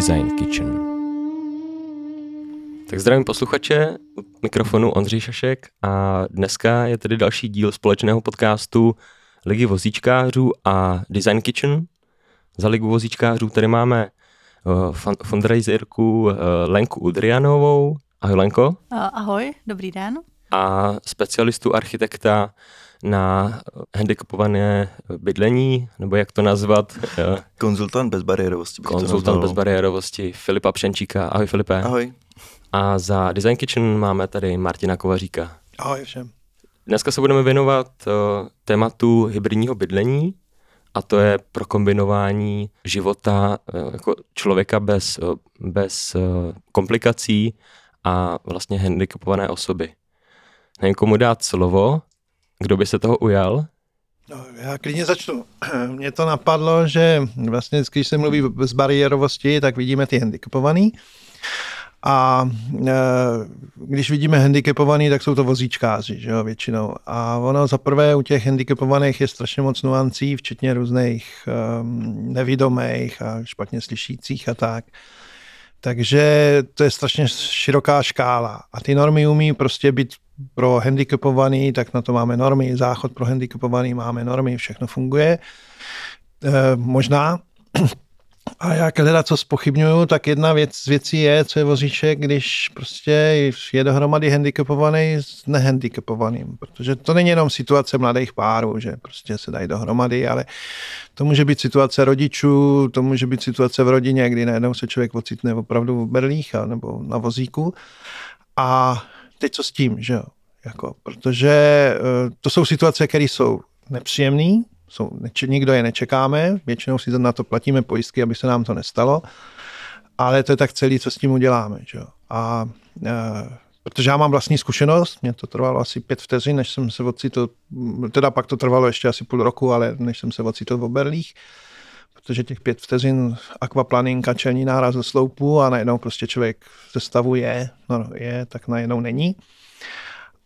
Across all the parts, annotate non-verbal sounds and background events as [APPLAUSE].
Design Kitchen. Tak zdravím posluchače, u mikrofonu Ondřej Šašek a dneska je tedy další díl společného podcastu Ligy vozíčkářů a Design Kitchen. Za Ligu vozíčkářů tady máme uh, fundraiserku uh, Lenku Udrianovou. Ahoj Lenko. Ahoj, dobrý den. A specialistu architekta na handicapované bydlení, nebo jak to nazvat? Konzultant bezbariérovosti. Konzultant bezbariérovosti Filipa Přenčíka. Ahoj Filipe. Ahoj. A za Design Kitchen máme tady Martina Kovaříka. Ahoj všem. Dneska se budeme věnovat uh, tématu hybridního bydlení a to je prokombinování života uh, jako člověka bez, uh, bez komplikací a vlastně handicapované osoby. Nevím, komu dát slovo, kdo by se toho ujal? No, já klidně začnu. [CLEARS THROAT] Mně to napadlo, že vlastně, když se mluví z bariérovosti, tak vidíme ty handicapovaný. A e, když vidíme handicapovaný, tak jsou to vozíčkáři, že jo, většinou. A ono za prvé u těch handicapovaných je strašně moc nuancí, včetně různých e, nevidomých a špatně slyšících a tak. Takže to je strašně široká škála. A ty normy umí prostě být pro handicapovaný, tak na to máme normy, záchod pro handicapovaný máme normy, všechno funguje. E, možná. A já hledat, co spochybnuju, tak jedna věc z věcí je, co je vozíček, když prostě je dohromady handicapovaný s nehandicapovaným. Protože to není jenom situace mladých párů, že prostě se dají dohromady, ale to může být situace rodičů, to může být situace v rodině, kdy najednou se člověk ocitne opravdu v berlích nebo na vozíku. A teď co s tím, že jo? Jako, protože eh, to jsou situace, které jsou nepříjemné, jsou, nikdo je nečekáme, většinou si na to platíme pojistky, aby se nám to nestalo, ale to je tak celý, co s tím uděláme. Že jo? A e, protože já mám vlastní zkušenost, mě to trvalo asi pět vteřin, než jsem se ocitl, teda pak to trvalo ještě asi půl roku, ale než jsem se ocitl v Oberlích, protože těch pět vteřin aquaplaning a čelní náraz do sloupu a najednou prostě člověk ze stavu je, no je, tak najednou není.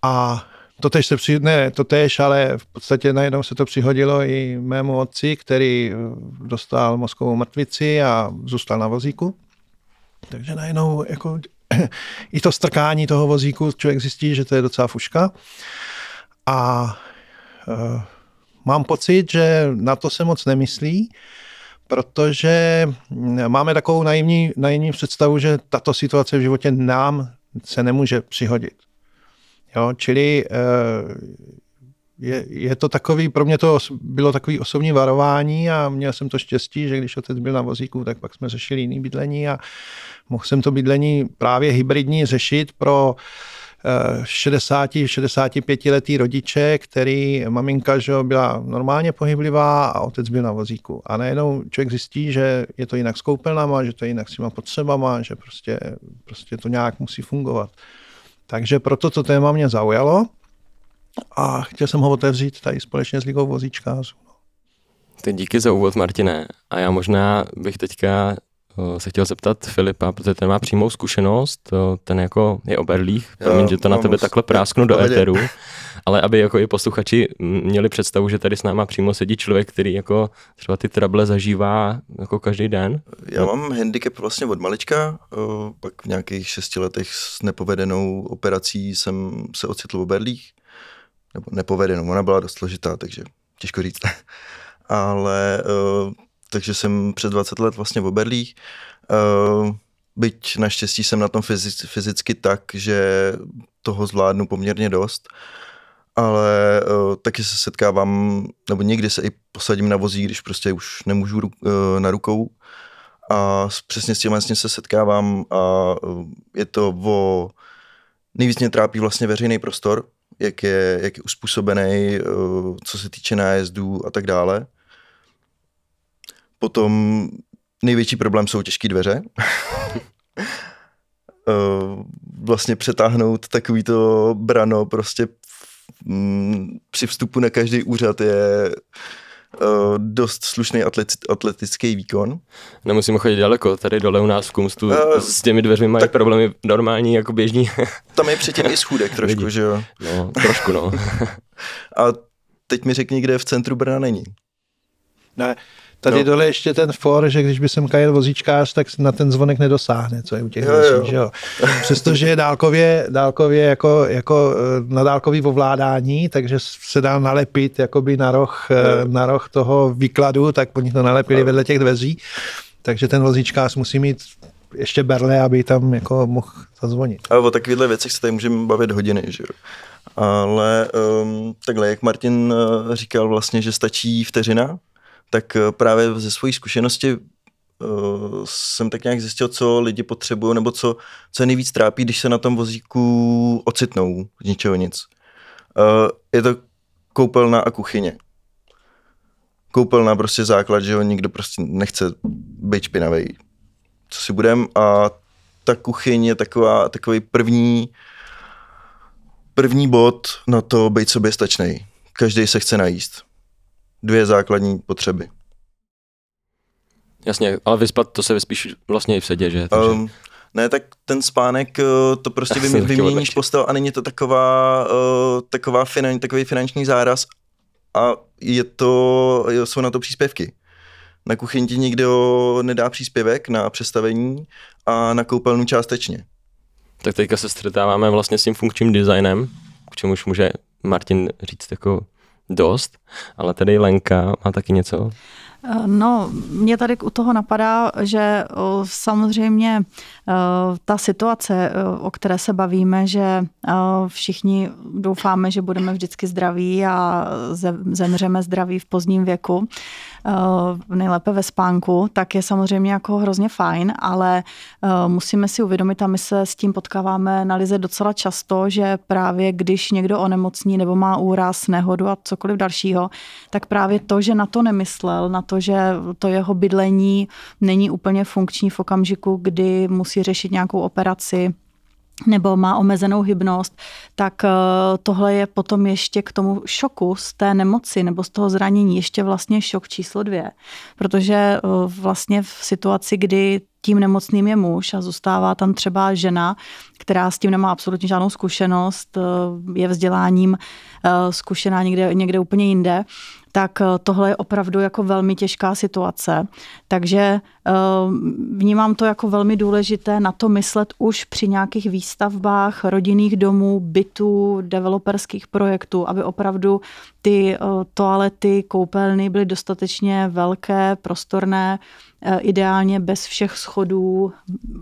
A to tež se při, ne, to tež, ale v podstatě najednou se to přihodilo i mému otci, který eh, dostal mozkovou mrtvici a zůstal na vozíku. Takže najednou jako [CLEARS THROAT] i to strkání toho vozíku člověk zjistí, že to je docela fuška. A uh, mám pocit, že na to se moc nemyslí, protože máme takovou naivní, naivní představu, že tato situace v životě nám se nemůže přihodit. Jo, čili eh, je, je to takový, pro mě to bylo takový osobní varování a měl jsem to štěstí, že když otec byl na vozíku, tak pak jsme řešili jiný bydlení a mohl jsem to bydlení právě hybridní řešit pro 60, 65 letý rodiče, který maminka že byla normálně pohyblivá a otec byl na vozíku. A najednou člověk zjistí, že je to jinak s koupelnama, že to je jinak s těma potřebama, že prostě, prostě to nějak musí fungovat. Takže proto to téma mě zaujalo a chtěl jsem ho otevřít tady společně s Ligou vozíčkářů. Teď díky za úvod, Martine. A já možná bych teďka se chtěl zeptat Filipa, protože ten má přímou zkušenost, ten jako je oberlých, promiň, že to na tebe takhle prásknu do éteru, ale aby jako i posluchači měli představu, že tady s náma přímo sedí člověk, který jako třeba ty trable zažívá jako každý den. Já mám handicap vlastně od malička, pak v nějakých šesti letech s nepovedenou operací jsem se ocitl v oberlích, nebo nepovedenou, ona byla dost složitá, takže těžko říct. [LAUGHS] ale takže jsem přes 20 let vlastně v Oberlích. Uh, byť naštěstí jsem na tom fyzicky tak, že toho zvládnu poměrně dost, ale uh, taky se setkávám, nebo někdy se i posadím na vozí, když prostě už nemůžu uh, na rukou a přesně s tím vlastně se setkávám a uh, je to o, nejvíc mě trápí vlastně veřejný prostor, jak je, jak je uspůsobený, co se týče nájezdů a tak dále. Potom největší problém jsou těžké dveře. [LAUGHS] Eh, vlastně přetáhnout takovýto brano prostě mm, při vstupu na každý úřad je uh, dost slušný atleti- atletický výkon. Nemusíme chodit daleko, tady dole u nás v Kumstu uh, s těmi dveřmi mají tak, problémy normální, jako běžní. [LAUGHS] tam je předtím i schůdek [LAUGHS] trošku, že jo? No, trošku no. A teď mi řekni, kde v centru Brna není. Ne, Tady no. dole ještě ten for, že když by sem kajel vozíčkář, tak na ten zvonek nedosáhne, co je u těch jo, jo. že jo. Přestože je dálkově, dálkově jako, jako eh, na dálkový ovládání, takže se dá nalepit jakoby na roh, jo. Eh, na roh toho výkladu, tak oni to nalepili jo. vedle těch dveří. Takže ten vozíčkář musí mít ještě berle, aby tam jako mohl zazvonit. A o takovýchhle věcech se tady můžeme bavit hodiny, že jo. Ale um, takhle, jak Martin uh, říkal vlastně, že stačí vteřina, tak uh, právě ze své zkušenosti uh, jsem tak nějak zjistil, co lidi potřebují, nebo co, co je nejvíc trápí, když se na tom vozíku ocitnou z ničeho nic. Uh, je to koupelna a kuchyně. Koupelna prostě základ, že ho nikdo prostě nechce být špinavý. Co si budem a ta kuchyň je taková, takový první první bod na to být sobě stačný. Každý se chce najíst. Dvě základní potřeby. Jasně, ale vyspat to se vyspíš vlastně i v sedě, že? Takže... Um, ne, tak ten spánek, eh, to prostě vym, vyměníš postel a není to taková, uh, taková finan, takový finanční záraz a je to, jsou na to příspěvky. Na kuchyni ti nikdo nedá příspěvek na přestavení a na koupelnu částečně. Tak teďka se střetáváme vlastně s tím funkčním designem, k čemuž může Martin říct jako dost, ale tady Lenka má taky něco No, mě tady u toho napadá, že samozřejmě ta situace, o které se bavíme, že všichni doufáme, že budeme vždycky zdraví a zemřeme zdraví v pozdním věku, nejlépe ve spánku, tak je samozřejmě jako hrozně fajn, ale musíme si uvědomit, a my se s tím potkáváme na lize docela často, že právě když někdo onemocní nebo má úraz, nehodu a cokoliv dalšího, tak právě to, že na to nemyslel, na to to, že to jeho bydlení není úplně funkční v okamžiku, kdy musí řešit nějakou operaci nebo má omezenou hybnost, tak eh, tohle je potom ještě k tomu šoku z té nemoci nebo z toho zranění ještě vlastně šok číslo dvě. Protože eh, vlastně v situaci, kdy tím nemocným je muž a zůstává tam třeba žena, která s tím nemá absolutně žádnou zkušenost, eh, je vzděláním zkušená někde, někde úplně jinde, tak eh, tohle je opravdu jako velmi těžká situace. Takže eh, vnímám to jako velmi důležité na to myslet už při nějakých výstavbách rodinných domů, bytů, developerských projektů, aby opravdu ty eh, toalety, koupelny byly dostatečně velké, prostorné, Eh, ideálně bez všech schodů,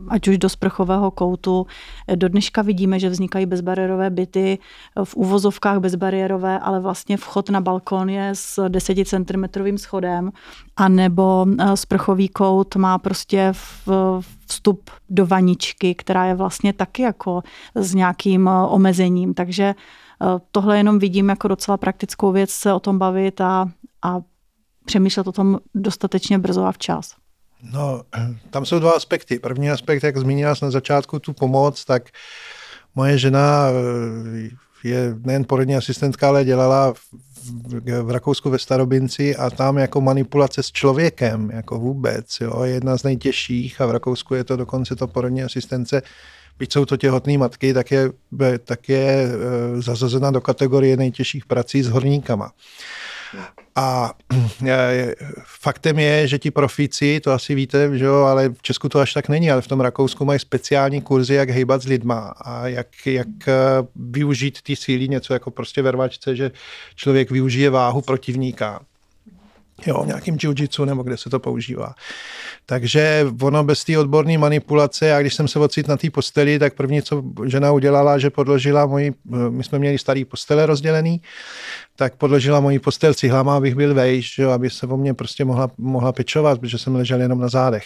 ať už do sprchového koutu. Eh, do dneška vidíme, že vznikají bezbariérové byty, v úvozovkách bezbariérové, ale vlastně vchod na balkon je s 10 cm schodem, a nebo sprchový kout má prostě vstup do vaničky, která je vlastně taky jako s nějakým omezením. Takže tohle jenom vidím jako docela praktickou věc se o tom bavit a, a přemýšlet o tom dostatečně brzo a včas. No, tam jsou dva aspekty. První aspekt, jak zmínila na začátku tu pomoc, tak moje žena eh, je nejen porodní asistentka, ale dělala v, v Rakousku ve Starobinci a tam jako manipulace s člověkem, jako vůbec, jo, je jedna z nejtěžších a v Rakousku je to dokonce to porodní asistence, byť jsou to těhotné matky, tak je, tak je eh, zazazena do kategorie nejtěžších prací s horníkama. A [CLEARS THROAT] e, faktem je, že ti profíci, to asi víte, že jo, ale v Česku to až tak není, ale v tom Rakousku mají speciální kurzy, jak hejbat s lidma a jak, jak e, využít ty síly, něco jako prostě vervačce, že člověk využije váhu protivníka jo, v nějakým jiu nebo kde se to používá. Takže ono bez té odborné manipulace, a když jsem se ocit na té posteli, tak první, co žena udělala, že podložila moji, my jsme měli starý postele rozdělený, tak podložila moji postel cihlama, abych byl vejš, že, aby se o mě prostě mohla, mohla pečovat, protože jsem ležel jenom na zádech.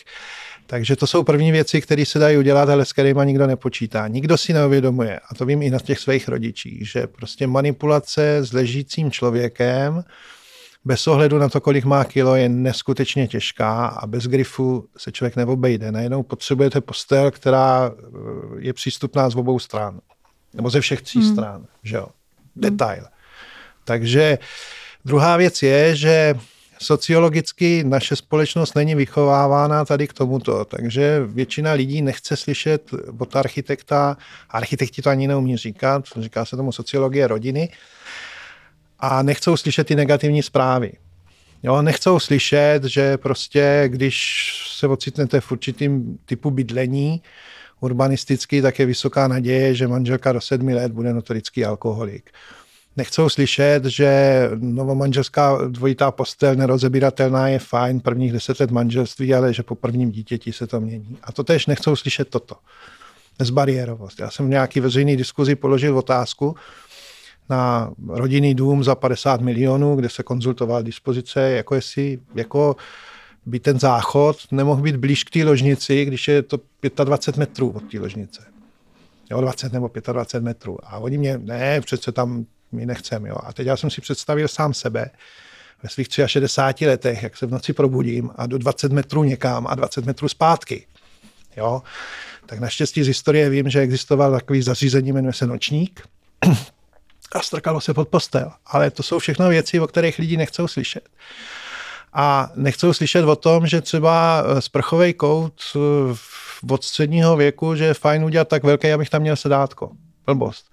Takže to jsou první věci, které se dají udělat, ale s kterými nikdo nepočítá. Nikdo si neuvědomuje, a to vím i na těch svých rodičích, že prostě manipulace s ležícím člověkem, bez ohledu na to, kolik má kilo, je neskutečně těžká a bez grifu se člověk neobejde. Najednou potřebujete postel, která eh, je přístupná z obou stran. Nebo ze všech tří hmm. stran. Že jo? Hmm. Detail. Hmm. Takže druhá věc je, že sociologicky naše společnost není vychovávána tady k tomuto, takže většina lidí nechce slyšet od architekta, architekti to ani neumí říkat, říká se tomu sociologie rodiny, a nechcou slyšet ty negativní zprávy. Jo, nechcou slyšet, že prostě, když se ocitnete v určitým typu bydlení, urbanisticky, tak je vysoká naděje, že manželka do sedmi let bude notorický alkoholik. Nechcou slyšet, že novomanželská dvojitá postel nerozebíratelná je fajn prvních deset let manželství, ale že po prvním dítěti se to mění. A to tež nechcou slyšet toto. Bezbariérovost. Já jsem v nějaký veřejný diskuzi položil otázku, na rodinný dům za 50 milionů, kde se konzultoval dispozice, jako jestli jako by ten záchod nemohl být blíž k té ložnici, když je to 25 metrů od té ložnice. Jo, 20 nebo 25 metrů. A oni mě, ne, přece tam my nechceme. Jo. A teď já jsem si představil sám sebe ve svých 63 letech, jak se v noci probudím a do 20 metrů někam a 20 metrů zpátky. Jo. Tak naštěstí z historie vím, že existoval takový zařízení, jmenuje se nočník, a strkalo se pod postel. Ale to jsou všechno věci, o kterých lidi nechcou slyšet. A nechcou slyšet o tom, že třeba eh, sprchový kout eh, od středního věku, že je fajn udělat tak velký, abych tam měl sedátko. Blbost.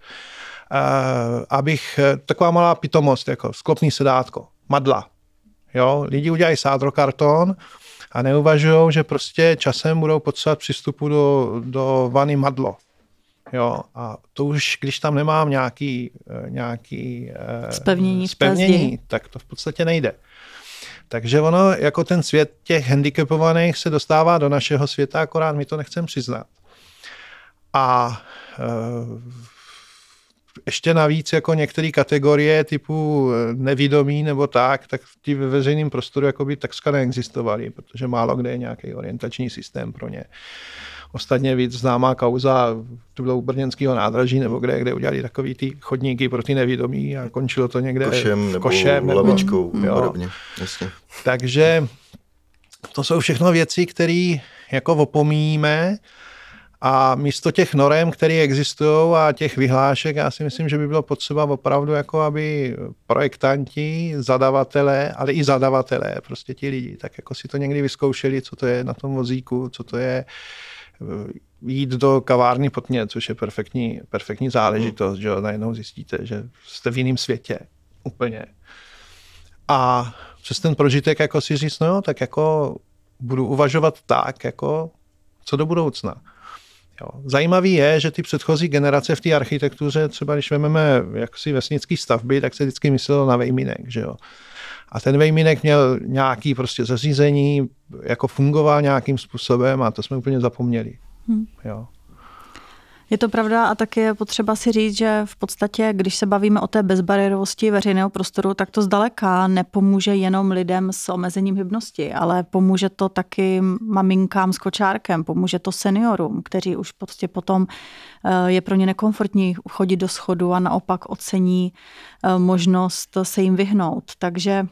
Uh, abych, taková malá pitomost, jako sklopný sedátko, madla. Jo, lidi udělají sádrokarton a neuvažují, že prostě časem budou potřebovat přístupu do, do vany madlo. Jo, a to už, když tam nemám nějaký, eh, nějaký spevnění, spevnění tak to v podstatě nejde. Takže ono, jako ten svět těch handicapovaných se dostává do našeho světa, akorát my to nechceme přiznat. A e, ještě navíc jako některé kategorie typu nevidomí nebo tak, tak ti ve veřejném prostoru jako by takřka neexistovaly, protože málo kde je nějaký orientační systém pro ně. Ostatně víc známá kauza, to bylo u Brněnského nádraží nebo kde, kde udělali takový ty chodníky pro ty nevědomí a končilo to někde košem, nebo košem nebo lavičkou. Jo. Podobně. Jasně. Takže to jsou všechno věci, které jako opomíjíme a místo těch norem, které existují a těch vyhlášek, já si myslím, že by bylo potřeba opravdu, jako aby projektanti, zadavatelé, ale i zadavatelé, prostě ti lidi, tak jako si to někdy vyzkoušeli, co to je na tom vozíku, co to je jít do kavárny pod mě, což je perfektní, perfektní záležitost, že najednou zjistíte, že jste v jiném světě, úplně. A přes ten prožitek jako si říct, no jo, tak jako budu uvažovat tak, jako co do budoucna. Jo. Zajímavý je, že ty předchozí generace v té architektuře, třeba když vezmeme jaksi vesnické stavby, tak se vždycky myslelo na vejminek, že jo. A ten vejminek měl nějaký prostě zařízení, jako fungoval nějakým způsobem a to jsme úplně zapomněli. Hmm. Jo. Je to pravda a taky je potřeba si říct, že v podstatě, když se bavíme o té bezbariérovosti veřejného prostoru, tak to zdaleka nepomůže jenom lidem s omezením hybnosti, ale pomůže to taky maminkám s kočárkem, pomůže to seniorům, kteří už prostě potom eh, je pro ně nekomfortní chodit do schodu a naopak ocení eh, možnost se jim vyhnout. Takže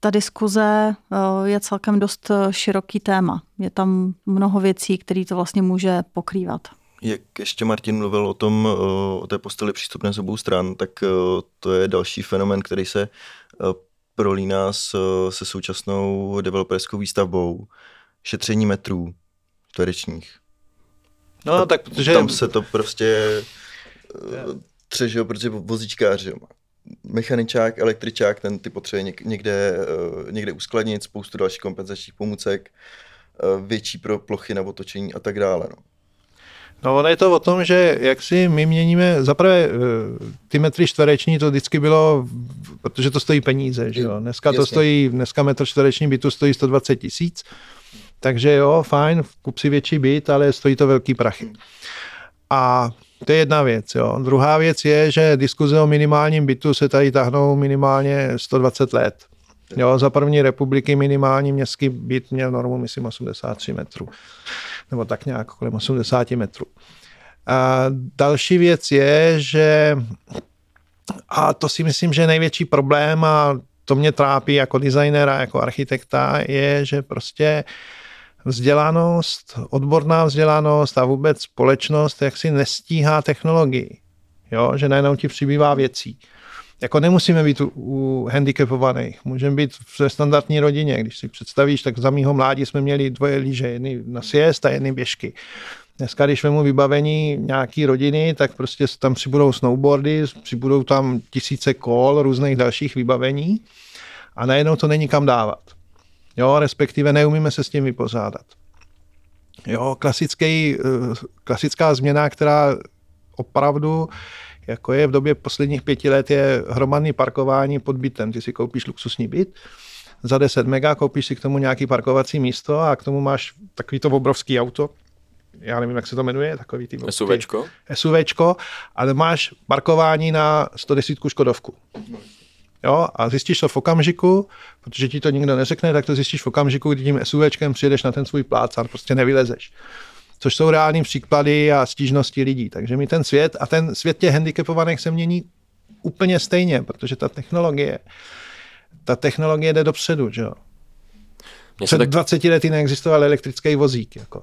ta diskuze eh, je celkem dost eh, široký téma. Je tam mnoho věcí, které to vlastně může pokrývat. Jak ještě Martin mluvil o tom, o té posteli přístupné z obou stran, tak to je další fenomen, který se prolíná s, se současnou developerskou výstavbou. Šetření metrů čtverečních. No, tak protože... Tam se to prostě třeže, protože vozíčkáři mechaničák, električák, ten ty potřebuje někde, eh, někde uskladnit, spoustu dalších kompenzačních pomůcek, eh, větší pro plochy na otočení a tak dále. No. No ono je to o tom, že jak si my měníme, zaprvé eh, ty metry čtvereční to vždycky bylo, protože to stojí peníze, že jo. Dneska Jasně. to stojí, dneska metr čtvereční bytu stojí 120 tisíc, takže jo, fajn, kup si větší byt, ale stojí to velký prachy. A to je jedna věc. Jo. Druhá věc je, že diskuze o minimálním bytu se tady tahnou minimálně 120 let. Jo, za první republiky minimální městský byt měl normu, myslím, 83 metrů. Nebo tak nějak kolem 80 metrů. A další věc je, že a to si myslím, že největší problém a to mě trápí jako designera, jako architekta, je, že prostě uh, vzdělanost, odborná vzdělanost a vůbec společnost jak si nestíhá technologii. Jo? Že najednou ti přibývá věcí. Jako nemusíme být u, u handicapovaných, můžeme být v standardní rodině. Když si představíš, tak za mýho mládí jsme měli dvoje líže, jedny na siest a jedny běžky. Dneska, když vemu vybavení nějaký rodiny, tak prostě tam přibudou snowboardy, přibudou tam tisíce kol, různých dalších vybavení a najednou to není kam dávat. Jo, respektive neumíme se s tím vypořádat. Jo, klasický, eh, klasická změna, která opravdu jako je v době posledních pěti let, je hromadný parkování pod bytem. Ty si koupíš luxusní byt, za 10 mega koupíš si k tomu nějaký parkovací místo a k tomu máš takový to obrovský auto, já nevím, jak se to jmenuje, takový ty... SUVčko? SUVčko, ale máš parkování na 110 Škodovku. Jo, a zjistíš to v okamžiku, protože ti to nikdo neřekne, tak to zjistíš v okamžiku, kdy tím SUVčkem přijedeš na ten svůj plác a prostě nevylezeš. Což jsou reální příklady a stížnosti lidí. Takže mi ten svět a ten svět těch handicapovaných se mění úplně stejně, protože ta technologie, ta technologie jde dopředu, že jo. Před tak... 20 lety neexistoval elektrický vozík. Jako.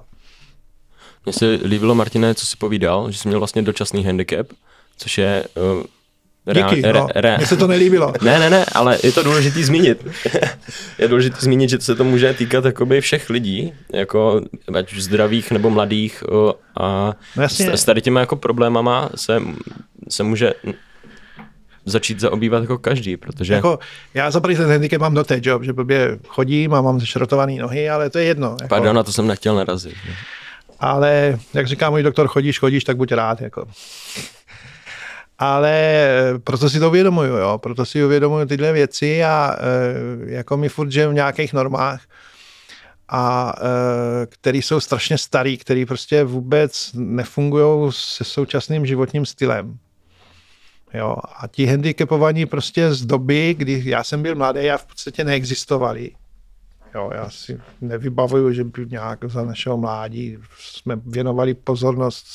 Mně se líbilo, Martine, co si povídal, že jsi měl vlastně dočasný handicap, což je uh, Díky, re, no. re, Mně se to nelíbilo. [LAUGHS] Ne, ne, ne, ale je to důležité zmínit. [LAUGHS] je důležité zmínit, že se to může týkat jakoby všech lidí, jako ať už zdravých nebo mladých a no s, s tady těma jako problémama se, se může začít zaobývat jako každý, protože... Jako, já za první ten handicap mám doteď, jo, že blbě chodím a mám zešrotované nohy, ale to je jedno. Jako. Pardon, na to jsem nechtěl narazit. Ale jak říká můj doktor, chodíš, chodíš, tak buď rád. Jako ale eh, proto si to uvědomuju, jo, proto si uvědomuju tyhle věci a e, jako mi furt v nějakých normách a e, který jsou strašně starý, který prostě vůbec nefungují se současným životním stylem. Jo, a ti handicapovaní prostě z doby, kdy já jsem byl mladý a v podstatě neexistovali. Jo, já si nevybavuju, že by nějak za našeho mládí jsme věnovali pozornost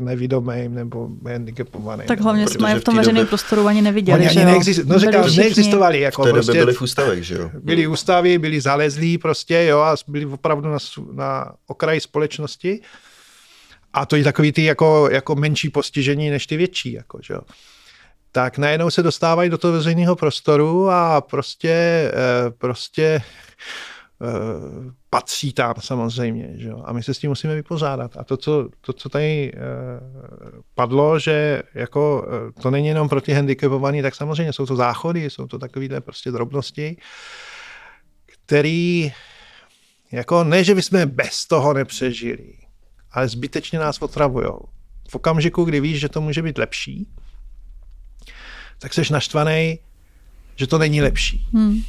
nevidomým nebo handicapovaným. Tak hlavně jsme je v tom veřejném prostoru ani neviděli. Oni ani neexist, no říkám, všichni... neexistovali. Jako v té prostě, byli v ústavech, že jo? Byli ústavy, byli zalezlí prostě, jo, a byli opravdu na, na okraji společnosti. A to je takový ty jako, jako menší postižení než ty větší, jako, že jo tak najednou se dostávají do toho veřejného prostoru a prostě, eh, prostě patří tam samozřejmě. Že jo? A my se s tím musíme vypořádat. A to, co, to, co tady eh, padlo, že jako eh, to není jenom pro ty handicapovaný, tak samozřejmě jsou to záchody, jsou to takovéhle prostě drobnosti, který jako ne, že bychom bez toho nepřežili, ale zbytečně nás otravujou. V okamžiku, kdy víš, že to může být lepší, tak jsi naštvaný, že to není lepší. Hmm.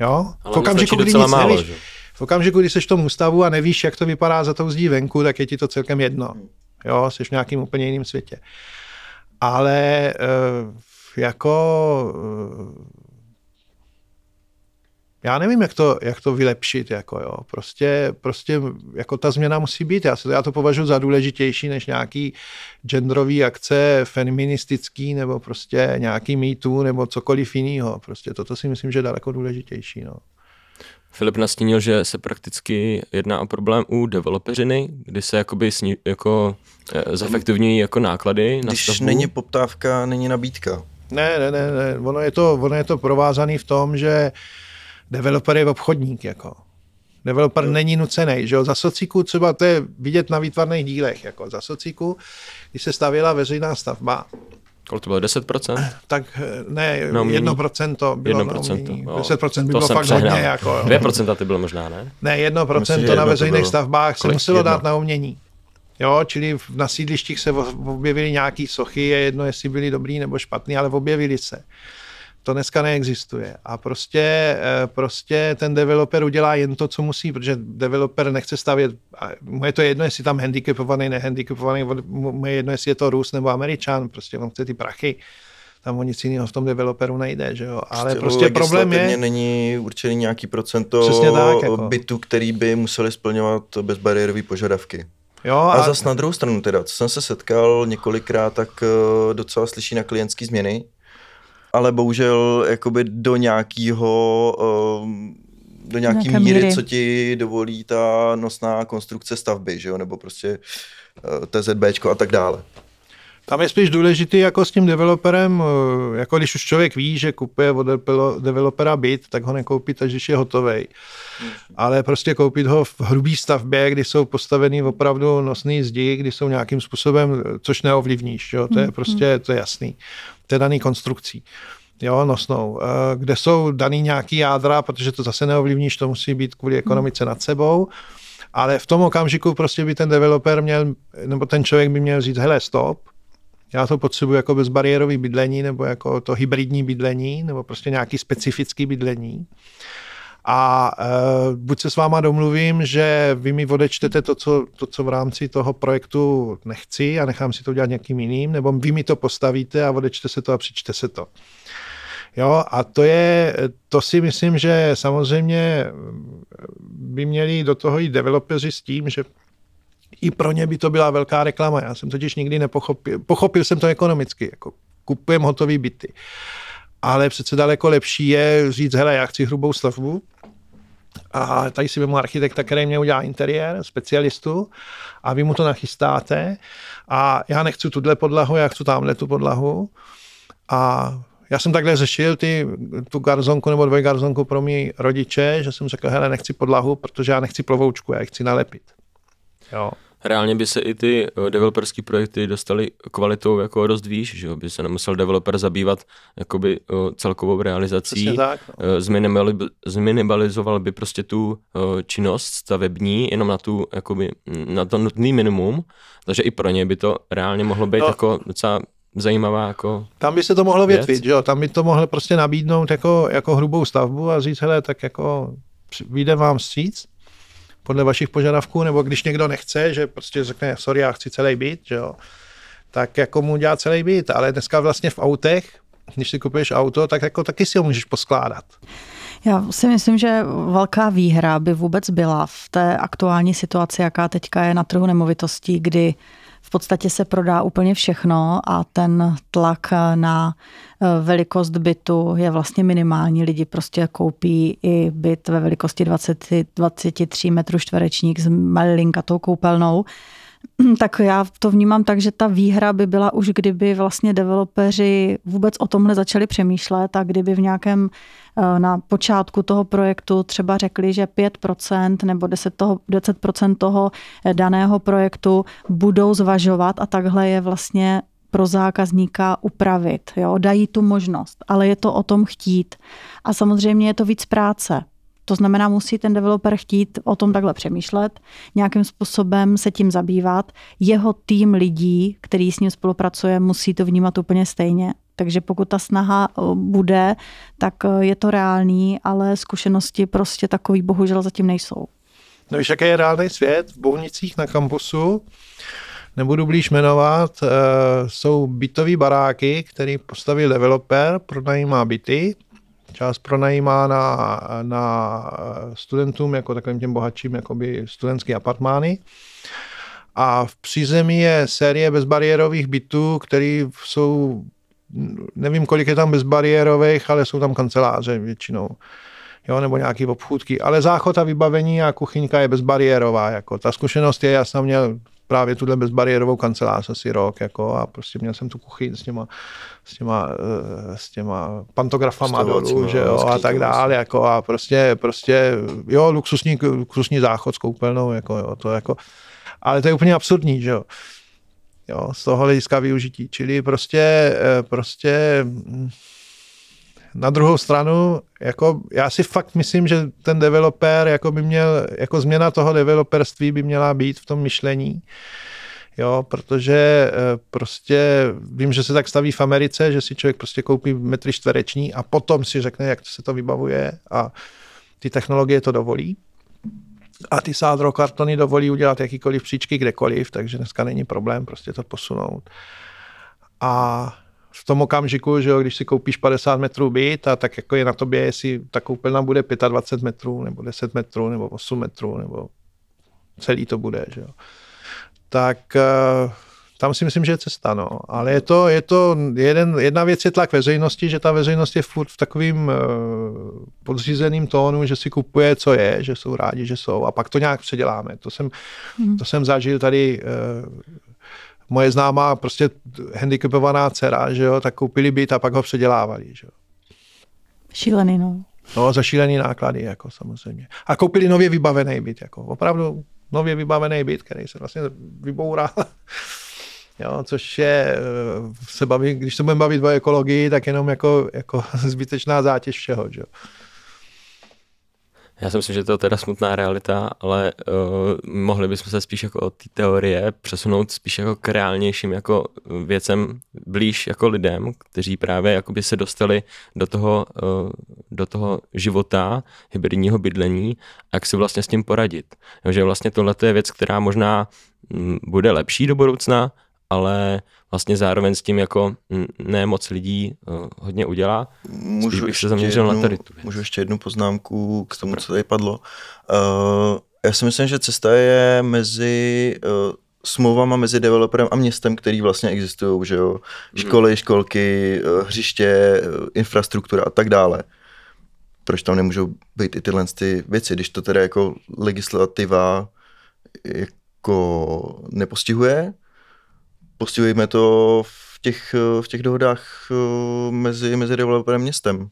Jo? Ale v okamžiku, kdy nic málo, nevíš, že? v okamžiku, kdy jsi v tom ústavu a nevíš, jak to vypadá za tou zdí venku, tak je ti to celkem jedno. Jo, jsi v nějakým úplně jiném světě. Ale eh, jako eh, já nevím, jak to, jak to vylepšit, jako jo. Prostě, prostě jako ta změna musí být. Já, se, já to považuji za důležitější než nějaký genderový akce feministický nebo prostě nějaký mýtu nebo cokoliv jiného. Prostě toto si myslím, že je daleko důležitější. No. Filip nastínil, že se prakticky jedná o problém u developeřiny, kdy se jakoby sni, jako e, zefektivňují jako náklady na Když stavbu. není poptávka, není nabídka. Ne, ne, ne, ne. Ono je to, ono je to provázaný v tom, že developer je obchodník. Jako. Developer není nucený. Že jo? Za socíku třeba to je vidět na výtvarných dílech. Jako. Za socíku, když se stavěla veřejná stavba, Kolik to bylo, 10%? Tak ne, no, 1% bylo 1%, no, 10% by to bylo fakt hodně. Jako, 2% ty bylo možná, ne? Ne, 1% Myslím, na veřejných stavbách se muselo jedno? dát na umění. Jo, čili na sídlištích se objevily nějaké sochy, je jedno, jestli byly dobrý nebo špatný, ale objevily se. To dneska neexistuje. A prostě, eh, prostě ten developer udělá jen to, co musí, protože developer nechce stavět, mu je to jedno, jestli tam handicapovaný, nehandicapovaný, mu je jedno, jestli je to Rus nebo Američan, prostě on chce ty prachy tam o nic jiného v tom developeru nejde, že jo. Ale prostě, prostě problém je... není určený nějaký procento tak, jako. bytu, který by museli splňovat bezbariérové požadavky. Jo, a, a zase na druhou stranu teda, co jsem se setkal několikrát, tak eh, docela slyší na klientské změny, ale bohužel jakoby do nějakého ehm, do nějaký míry, míry, co ti dovolí ta nosná konstrukce stavby, že jo? nebo prostě eh, TZBčko a tak dále. Tam je spíš důležitý jako s tím developerem, eh, jako když už člověk ví, že kupuje od developera byt, tak ho nekoupit, až když je hotový. Ale prostě koupit ho v hrubý stavbě, kdy jsou postaveny opravdu nosné zdi, kdy jsou nějakým způsobem, což neovlivníš, jo? to je hmm, prostě to je jasný, to je daný konstrukcí. jo, nosnou, eh, kde jsou daný nějaký jádra, protože to zase neovlivníš, to musí být kvůli ekonomice nad sebou, ale v tom okamžiku prostě by ten developer měl, nebo ten člověk by měl říct, hele, stop, já to potřebuji jako bezbariérový bydlení, nebo jako to hybridní bydlení, nebo prostě nějaký specifický bydlení. A uh, buď se s váma domluvím, že vy mi odečtete to co, to, co v rámci toho projektu nechci a nechám si to dělat nějakým jiným, nebo vy mi to postavíte a odečte se to a přičte se to. Jo, a to je, to si myslím, že samozřejmě by měli do toho i developeři s tím, že i pro ně by to byla velká reklama. Já jsem totiž nikdy nepochopil, pochopil jsem to ekonomicky, jako kupujem hotový byty. Ale přece daleko lepší je říct, hele, já chci hrubou stavbu, a tady si vezmu architekta, který mě udělá interiér, specialistu, a vy mu to nachystáte. A já nechci tuhle podlahu, já chci tamhle tu podlahu. A já jsem takhle řešil ty, tu garzonku nebo dvojgarzonku pro mý rodiče, že jsem řekl, hele, nechci podlahu, protože já nechci plovoučku, já ji chci nalepit. Jo. Reálně by se i ty eh, developerské projekty dostaly kvalitou jako dost výš, že by se nemusel developer zabývat jakoby eh, celkovou realizací. tak, no. Zminimalizoval by prostě tu činnost stavební jenom na tu, jakoby, na to nutný minimum, takže i pro ně by to reálně mohlo být no. jako docela zajímavá jako Tam by se to mohlo větvit, že jo? tam by to mohlo prostě nabídnout jako, jako hrubou stavbu a říct, hele, tak jako vyjde vám stříc podle vašich požadavků, nebo když někdo nechce, že prostě řekne, sorry, já chci celý byt, že jo? tak jako mu dělá celý byt, ale dneska vlastně v autech, když si kupuješ auto, tak jako taky si ho můžeš poskládat. Já si myslím, že velká výhra by vůbec byla v té aktuální situaci, jaká teďka je na trhu nemovitostí, kdy v podstatě se prodá úplně všechno a ten tlak na eh, velikost bytu je vlastně minimální. Lidi prostě koupí i byt ve velikosti 20, 23 metrů čtverečník s malinkatou koupelnou [CLEARS THROAT] tak já to vnímám tak, že ta výhra by byla už, kdyby vlastně developeři vůbec o tomhle začali přemýšlet a kdyby v nějakém eh, na počátku toho projektu třeba řekli, že 5% nebo 10%, toho, 10% toho eh, daného projektu budou zvažovat a takhle je vlastně pro zákazníka upravit. Jo? Dají tu možnost, ale je to o tom chtít. A samozřejmě je to víc práce, to znamená, musí ten developer chtít o tom takhle přemýšlet, nějakým způsobem se tím zabývat. Jeho tým lidí, který s ním spolupracuje, musí to vnímat úplně stejně. Takže pokud ta snaha bude, tak je to reálný, ale zkušenosti prostě takový bohužel zatím nejsou. No víš, jaký je reálný svět v Bohnicích na kampusu? Nebudu blíž jmenovat, jsou bytové baráky, který postavil developer, pronajímá byty část pronajímá na, na studentům, jako takovým těm bohatším, jakoby studentský apartmány. A v přízemí je série bezbariérových bytů, které jsou, nevím, kolik je tam bezbariérových, ale jsou tam kanceláře většinou. Jo, nebo nějaký obchůdky. Ale záchod a vybavení a kuchyňka je bezbariérová. Jako. Ta zkušenost je, já jsem měl právě tuhle bezbariérovou kancelář asi rok, jako, a prostě měl jsem tu kuchyň s těma, s těma, eh, s těma pantografama dolů, že jo, a tak dále, jako, a prostě, prostě, jo, luxusní, luxusní záchod s koupelnou, jako, jo, to jako, ale to je úplně absurdní, že jo, jo, z toho hlediska využití, čili prostě, eh, prostě, hm, na druhou stranu, jako já si fakt myslím, že ten developer jako by měl, jako změna toho developerství by měla být v tom myšlení, jo, protože eh, prostě vím, že se tak staví v Americe, že si člověk prostě koupí metry čtvereční a potom si řekne, jak se to vybavuje a ty technologie to dovolí. A ty sádro kartony dovolí udělat jakýkoliv příčky kdekoliv, takže dneska není problém prostě to posunout. A v tom okamžiku, že jo, když si koupíš 50 metrů byt, a tak jako je na tobě, jestli ta koupelna bude 25 metrů, nebo 10 metrů, nebo 8 metrů, nebo celý to bude, že jo. Tak uh, tam si myslím, že je cesta, no. Ale je to, je to jeden, jedna věc je tlak veřejnosti, že ta veřejnost je furt v takovým uh, podřízeným tónu, že si kupuje, co je, že jsou rádi, že jsou a pak to nějak předěláme. To jsem, hmm. to jsem zažil tady uh, moje známá prostě handicapovaná dcera, že jo, tak koupili byt a pak ho předělávali, že jo. Šílený, no. No, za šílený náklady, jako samozřejmě. A koupili nově vybavený byt, jako opravdu nově vybavený byt, který se vlastně vyboural. [LAUGHS] Jo, což je, se baví, když se budeme bavit o ekologii, tak jenom jako, jako [LAUGHS] zbytečná zátěž všeho. Že? Já si myslím, že to je teda smutná realita, ale uh, mohli bychom se spíš jako od té teorie přesunout spíš jako k reálnějším jako věcem blíž jako lidem, kteří právě jakoby se dostali do toho, uh, do toho života hybridního bydlení jak si vlastně s tím poradit. že vlastně tohle je věc, která možná mm, bude lepší do budoucna, ale vlastně zároveň s tím jako ne moc lidí uh, hodně udělá. Můžu bych se zaměřil jednu, na tady tu věc. Můžu ještě jednu poznámku k tomu, co tady padlo. Uh, já si myslím, že cesta je mezi uh, smlouvama mezi developerem a městem, který vlastně existují, že jo, hmm. školy, školky, hřiště, infrastruktura a tak dále. Proč tam nemůžou být i tyhle ty věci, když to teda jako legislativa jako nepostihuje, postihujeme to v těch, v těch dohodách eh, mezi, mezi developerem a městem.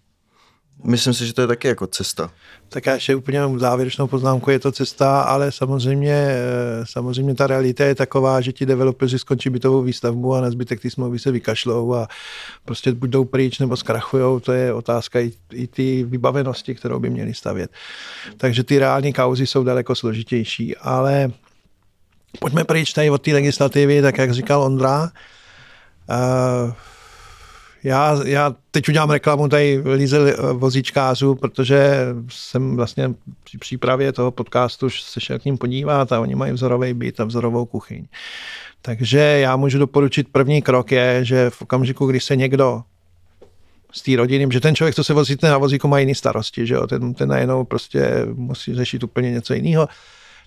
Myslím si, že to je taky jako cesta. Tak já ještě úplně závěrečnou poznámku, je to cesta, ale samozřejmě, eh, samozřejmě ta realita je taková, že ti developeři skončí bytovou výstavbu a na zbytek ty smlouvy se vykašlou a prostě buď jdou pryč nebo zkrachujou, to je otázka i, i ty vybavenosti, kterou by měli stavět. Takže ty reální kauzy jsou daleko složitější, ale Pojďme pryč tady od té legislativy, tak jak říkal Ondra. Uh, já, já teď udělám reklamu tady Líze vozíčkářů, protože jsem vlastně při přípravě toho podcastu se šel k ním podívat a oni mají vzorový byt a vzorovou kuchyň. Takže já můžu doporučit první krok je, že v okamžiku, kdy se někdo z té rodiny, že ten člověk, co se vozí na vozíku, má jiný starosti, že jo? Ten, ten najednou prostě musí řešit úplně něco jiného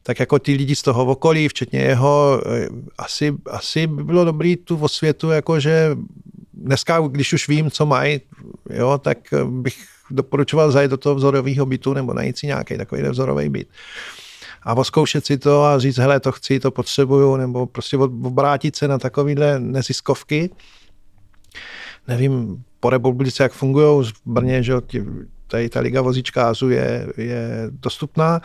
tak jako ty lidi z toho okolí, včetně jeho, eh, asi, asi by bylo dobrý tu osvětu, jakože dneska, když už vím, co mají, jo, tak bych doporučoval zajít do toho vzorového bytu nebo najít si nějaký takový vzorový byt a oskoušet si to a říct, hele, to chci, to potřebuju, nebo prostě obrátit se na takovýhle neziskovky. Nevím po republice, jak fungují v Brně, že tady ta liga vozičkářů je, je dostupná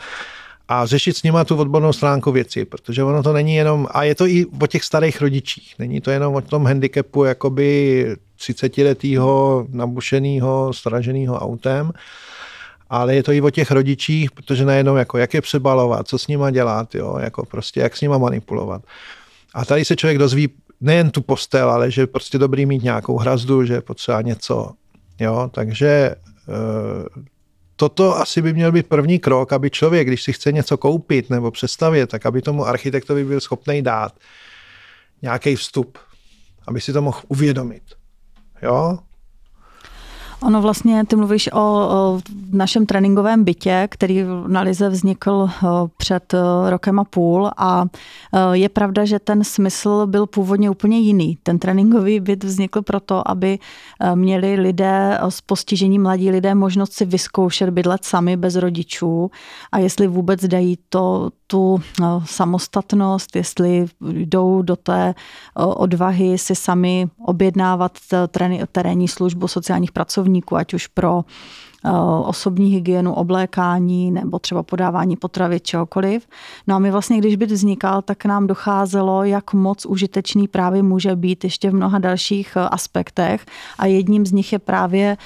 a řešit s nima tu odbornou stránku věci, protože ono to není jenom, a je to i o těch starých rodičích, není to jenom o tom handicapu jakoby 30-letého nabušeného, straženého autem, ale je to i o těch rodičích, protože najednou jako jak je přebalovat, co s nima dělat, jo, jako prostě jak s nima manipulovat. A tady se člověk dozví nejen tu postel, ale že je prostě dobrý mít nějakou hrazdu, že je potřeba něco, jo, takže eh, toto asi by měl být první krok, aby člověk, když si chce něco koupit nebo přestavět, tak aby tomu architektovi byl schopný dát nějaký vstup, aby si to mohl uvědomit. Jo? Ono vlastně, ty mluvíš o, o našem tréninkovém bytě, který na Lize vznikl před rokem a půl a je pravda, že ten smysl byl původně úplně jiný. Ten tréninkový byt vznikl proto, aby měli lidé s postižením, mladí lidé, možnost si vyzkoušet bydlet sami bez rodičů a jestli vůbec dají to, tu samostatnost, jestli jdou do té odvahy si sami objednávat terénní službu sociálních pracovníků, ať už pro osobní hygienu, oblékání nebo třeba podávání potravy, čehokoliv. No a my vlastně, když byt vznikal, tak nám docházelo, jak moc užitečný právě může být ještě v mnoha dalších aspektech a jedním z nich je právě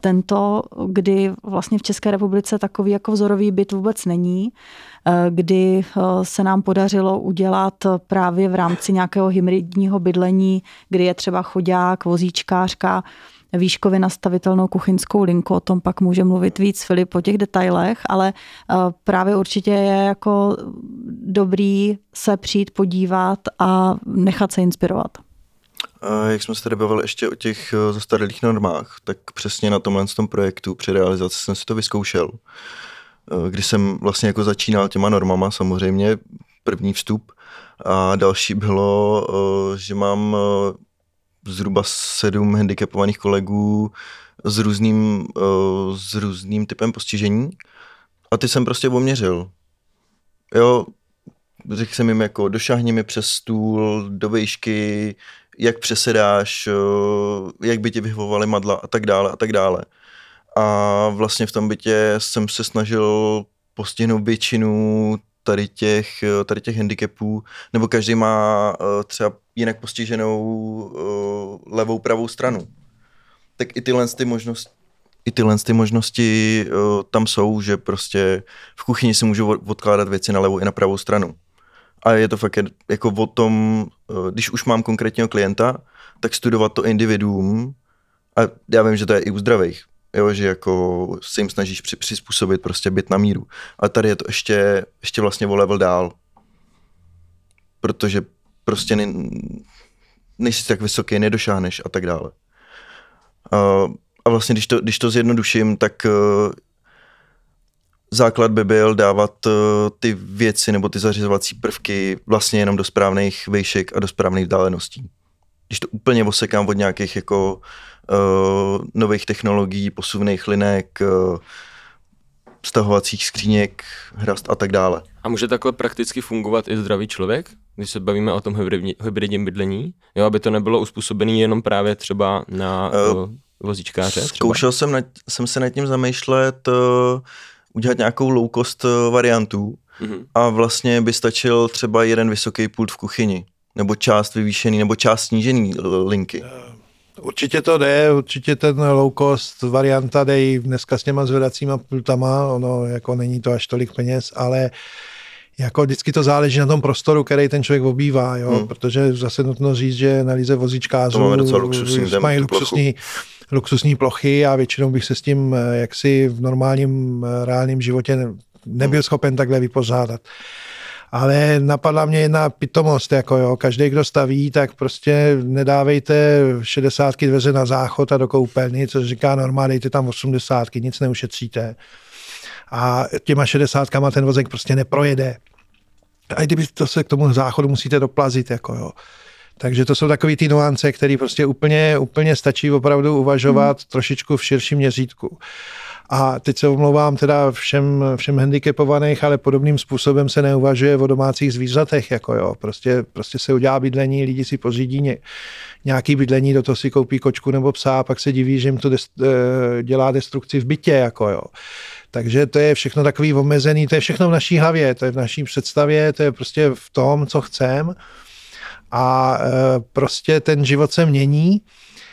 tento, kdy vlastně v České republice takový jako vzorový byt vůbec není kdy se nám podařilo udělat právě v rámci nějakého hybridního bydlení, kdy je třeba chodák, vozíčkářka, výškově nastavitelnou kuchyňskou linku, o tom pak může mluvit víc Filip o těch detailech, ale eh, právě určitě je jako dobrý se přijít podívat a nechat se inspirovat. A jak jsme se tady bavili ještě o těch eh, zastaralých normách, tak přesně na tomhle tom projektu při realizaci jsem si to vyzkoušel. Eh, Když jsem vlastně jako začínal těma normama, samozřejmě první vstup, a další bylo, že mám zhruba sedm handicapovaných kolegů s různým, uh, s různým typem postižení a ty jsem prostě oměřil. Jo, řekl jsem jim jako došahni mi přes stůl, do výšky, jak přesedáš, uh, jak by ti vyhovovaly madla a tak dále a tak dále. A vlastně v tom bytě jsem se snažil postihnout většinu tady těch, tady těch handicapů, nebo každý má třeba jinak postiženou uh, levou, pravou stranu. Tak i tyhle ty možnosti, i tyhle ty možnosti uh, tam jsou, že prostě v kuchyni si můžu odkládat věci na levou i na pravou stranu. A je to fakt jako o tom, uh, když už mám konkrétního klienta, tak studovat to individuum a já vím, že to je i u zdravých, jo, že jako se jim snažíš při, přizpůsobit prostě byt na míru. A tady je to ještě, ještě vlastně o level dál. Protože prostě ne, nejsi tak vysoký, nedošáhneš a tak dále. A, vlastně, když to, když to zjednoduším, tak uh, základ by byl dávat uh, ty věci nebo ty zařizovací prvky vlastně jenom do správných výšek a do správných vzdáleností. Když to úplně osekám od nějakých jako uh, nových technologií, posuvných linek, uh, stahovacích skříněk, hrast a tak dále. A může takhle prakticky fungovat i zdravý člověk, když se bavíme o tom hybridním bydlení, jo, aby to nebylo uspůsobené jenom právě třeba na uh, vozíčkáře? Třeba? Zkoušel jsem, nad, jsem se nad tím zamýšlet, uh, udělat nějakou low cost variantu mm-hmm. a vlastně by stačil třeba jeden vysoký pult v kuchyni, nebo část vyvýšený, nebo část snížený linky. Určitě to jde, určitě ten low cost varianta jde dneska s těma zvedacíma pultama, ono jako není to až tolik peněz, ale jako vždycky to záleží na tom prostoru, který ten člověk obývá, jo? Hmm. protože zase nutno říct, že na lize vozíčkářů mají luxusní, luxusní plochy a většinou bych se s tím eh, jaksi v normálním eh, reálném životě nebyl hmm. schopen takhle vypořádat ale napadla mě jedna pitomost, jako jo, každý, kdo staví, tak prostě nedávejte 60 dveře na záchod a do koupelny, co říká normálně, dejte tam 80, nic neušetříte. A těma 60 ten vozek prostě neprojede. A kdyby to se k tomu záchodu musíte doplazit, jako jo. Takže to jsou takové ty nuance, které prostě úplně, úplně stačí opravdu uvažovat hmm. trošičku v širším měřítku. A teď se omlouvám teda všem, všem handicapovaných, ale podobným způsobem se neuvažuje o domácích zvířatech. Jako jo. Prostě, prostě se udělá bydlení, lidi si pořídí ně, nějaký bydlení, do toho si koupí kočku nebo psa a pak se diví, že jim to dest, eh, dělá destrukci v bytě. Jako jo. Takže to je všechno takový omezený, to je všechno v naší hlavě, to je v naší představě, to je prostě v tom, co chcem. A e, prostě ten život se mění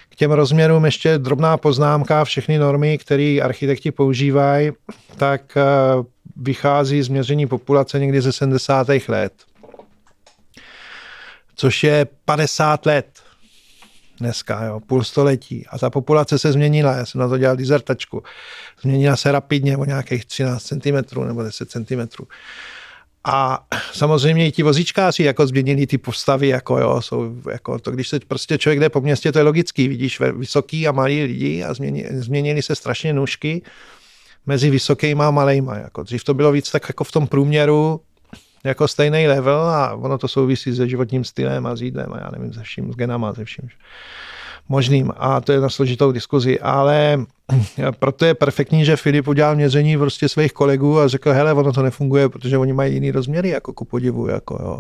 k těm rozměrům ještě drobná poznámka, všechny normy, které architekti používají, tak eh, vychází z měření populace někdy ze 70. let. Což je 50 let dneska, jo, půl století. A ta populace se změnila, já jsem na to dělal dizertačku. Změnila se rapidně o nějakých 13 cm nebo 10 cm. A samozřejmě i ti vozíčkáři jako změnili ty postavy, jako jo, jsou jako to, když se prostě člověk jde po městě, to je logický, vidíš vysoký a malý lidi a změnili, změnili se strašně nůžky mezi vysokýma a malejma. Jako. Dřív to bylo víc tak jako v tom průměru, jako stejný level a ono to souvisí se životním stylem a s jídlem a já nevím, se vším, s genama, se vším možným. A to je na složitou diskuzi, ale [CLEARS THROAT] proto je perfektní, že Filip udělal měření prostě svých kolegů a řekl, hele, ono to nefunguje, protože oni mají jiný rozměry, jako ku podivu, jako jo,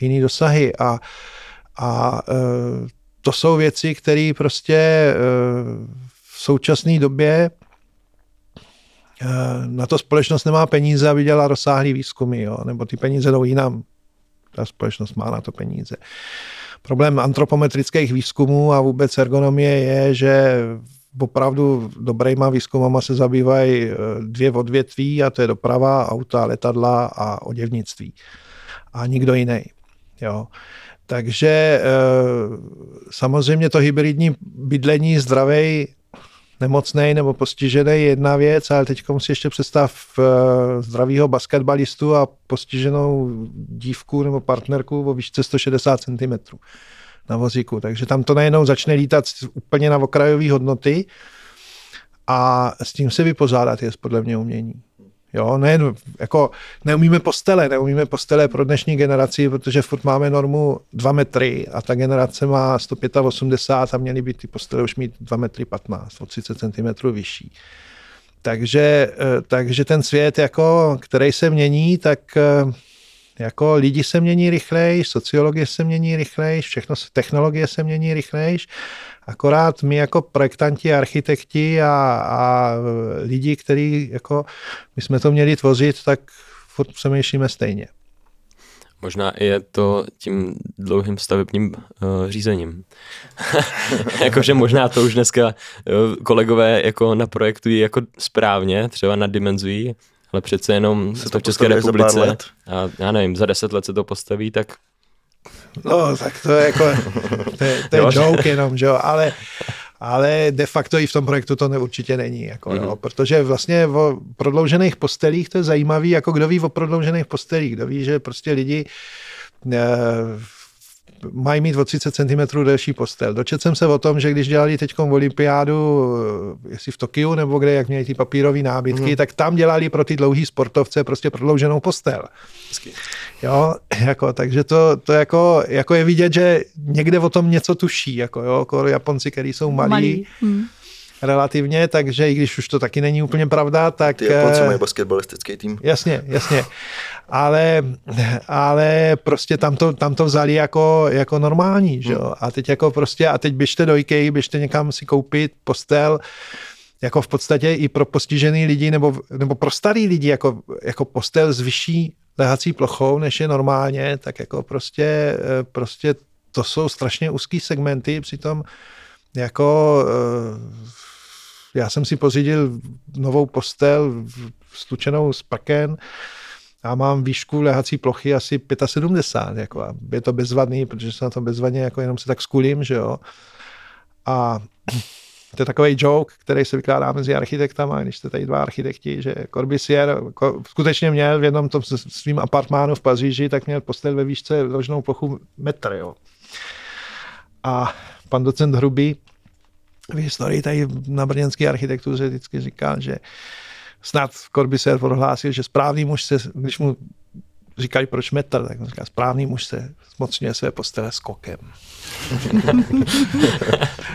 jiný dosahy. A, a e, to jsou věci, které prostě e, v současné době na to společnost nemá peníze, aby dělala rozsáhlý výzkumy, jo, nebo ty peníze jdou jinam. Ta společnost má na to peníze. Problém antropometrických výzkumů a vůbec ergonomie je, že opravdu dobrýma výzkumama se zabývají eh, dvě odvětví a to je doprava, auta, letadla a oděvnictví. A nikdo jiný. Jo. Takže eh, samozřejmě to hybridní bydlení zdravej nemocný nebo postižený je jedna věc, ale teď si ještě představ uh, zdravýho basketbalistu a postiženou dívku nebo partnerku o výšce 160 cm na vozíku. Takže tam to najednou začne lítat úplně na okrajové hodnoty a s tím se vypořádat je podle mě umění. Jo, ne, jako neumíme postele, neumíme postele pro dnešní generaci, protože furt máme normu 2 metry a ta generace má 185 a měly by ty postele už mít 2 metry 15, o 30 cm vyšší. Takže, eh, takže ten svět, jako, který se mění, tak eh, jako lidi se mění rychleji, sociologie se mění rychleji, všechno, technologie se mění rychleji Akorát my jako projektanti, architekti a, a lidi, kteří jako my jsme to měli tvořit, tak furt přemýšlíme stejně. Možná je to tím dlouhým stavebním uh, řízením. [LAUGHS] Jakože možná to už dneska uh, kolegové jako naprojektují jako správně, třeba nadimenzují, ale přece jenom se to v České republice a já nevím, za deset let se to postaví, tak No, tak to je jako, to je, to je [LAUGHS] joke jenom, že jo, ale, ale de facto i v tom projektu to ne, určitě není, jako, mm-hmm. no, protože vlastně o prodloužených postelích to je zajímavý, jako kdo ví o prodloužených postelích, kdo ví, že prostě lidi eh, mají mít o 30 cm delší postel. Dočetl jsem se o tom, že když dělali teď olympiádu, eh, jestli v Tokiu nebo kde, jak měli ty papírové nábytky, mm. tak tam dělali pro ty dlouhý sportovce prostě prodlouženou postel. Hezky. Jo, jako, takže to, to jako, jako, je vidět, že někde o tom něco tuší, jako, jo, jako Japonci, který jsou malí, malí. Hmm relativně, takže i když už to taky není úplně pravda, tak... Ty Japonci eh, mají basketbalistický tým. Jasně, jasně. Ale, ale prostě tam to, tam to vzali jako, jako normální, že jo? Hmm. A teď jako prostě, a teď běžte do IKEA, běžte někam si koupit postel, jako v podstatě i pro postižený lidi nebo, nebo pro starý lidi, jako, jako postel s vyšší lehací plochou, než je normálně, tak jako prostě, eh, prostě to jsou strašně úzký segmenty, přitom jako eh, já jsem si pořídil novou postel stučenou z paken a mám výšku lehací plochy asi 75, jako a je to bezvadný, protože se na to bezvadně jako jenom se tak skulím, že jo. A [CLEARS THROAT] to je takový joke, který se vykládá mezi architektama, když jste tady dva architekti, že Corbusier skutečně měl v jednom tom svým apartmánu v Paříži, tak měl postel ve výšce ložnou plochu metr, jo. A pan docent Hrubý v historii tady na brněnské architektuře vždycky říká, že snad Corbusier prohlásil, že správný muž se, když mu říkali, proč metr, tak on říká, správný muž se zmocňuje své postele skokem. [LAUGHS]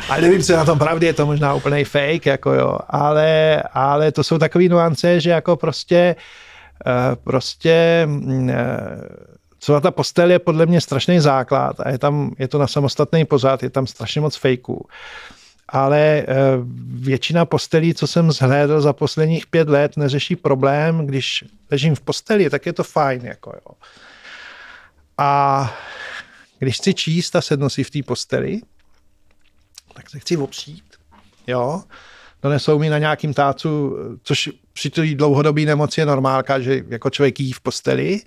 ale nevím, co na tom pravdy, je to možná úplný fake, jako jo, ale, ale to jsou takové nuance, že jako prostě eh, prostě co ta postel je podle mě strašný základ a je tam, je to na samostatný pozad, je tam strašně moc fejků ale eh, většina postelí, co jsem zhlédl za posledních pět let, neřeší problém, když ležím v posteli, tak je to fajn. Jako jo. A když chci číst a sednu si v té posteli, tak se chci opřít. Jo, donesou mi na nějakým tácu, což při té dlouhodobé nemoci je normálka, že jako člověk jí v posteli,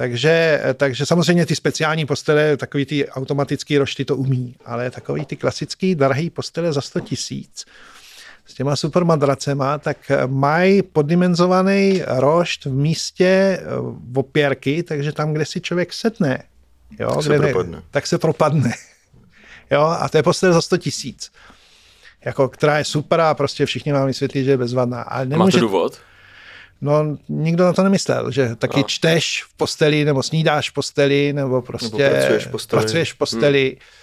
takže, takže samozřejmě ty speciální postele, takový ty automatický rošty to umí, ale takový ty klasický drahý postele za 100 tisíc s těma super madracema, tak mají poddimenzovaný rošt v místě eh, opěrky, takže tam, kde si člověk setne, jo, tak, kde se propadne. Ne, tak se propadne. [LAUGHS] Jo, a to je postel za 100 tisíc. Jako, která je super a prostě všichni vám vysvětlí, že je bezvadná. Ale nemůže... Má to důvod? No, nikdo na to nemyslel, že taky no. čteš v posteli, nebo snídáš v posteli, nebo prostě nebo pracuješ v posteli. Pracuješ v posteli. Hmm.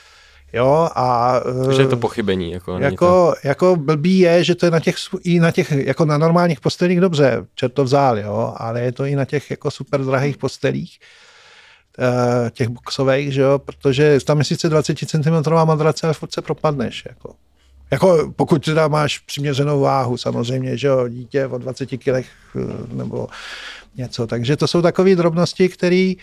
Jo, a... Takže je to pochybení. Jako, jako, to... jako blbý je, že to je na těch, i na těch, jako na normálních postelích dobře, čert to vzal, jo, ale je to i na těch jako super drahých postelích, eh, těch boxových, že jo, protože tam je sice 20 cm madrace, ale furt se propadneš, jako. Jako pokud teda máš přiměřenou váhu, samozřejmě, že jo, dítě o 20 kilech eh, nebo něco. Takže to jsou takové drobnosti, které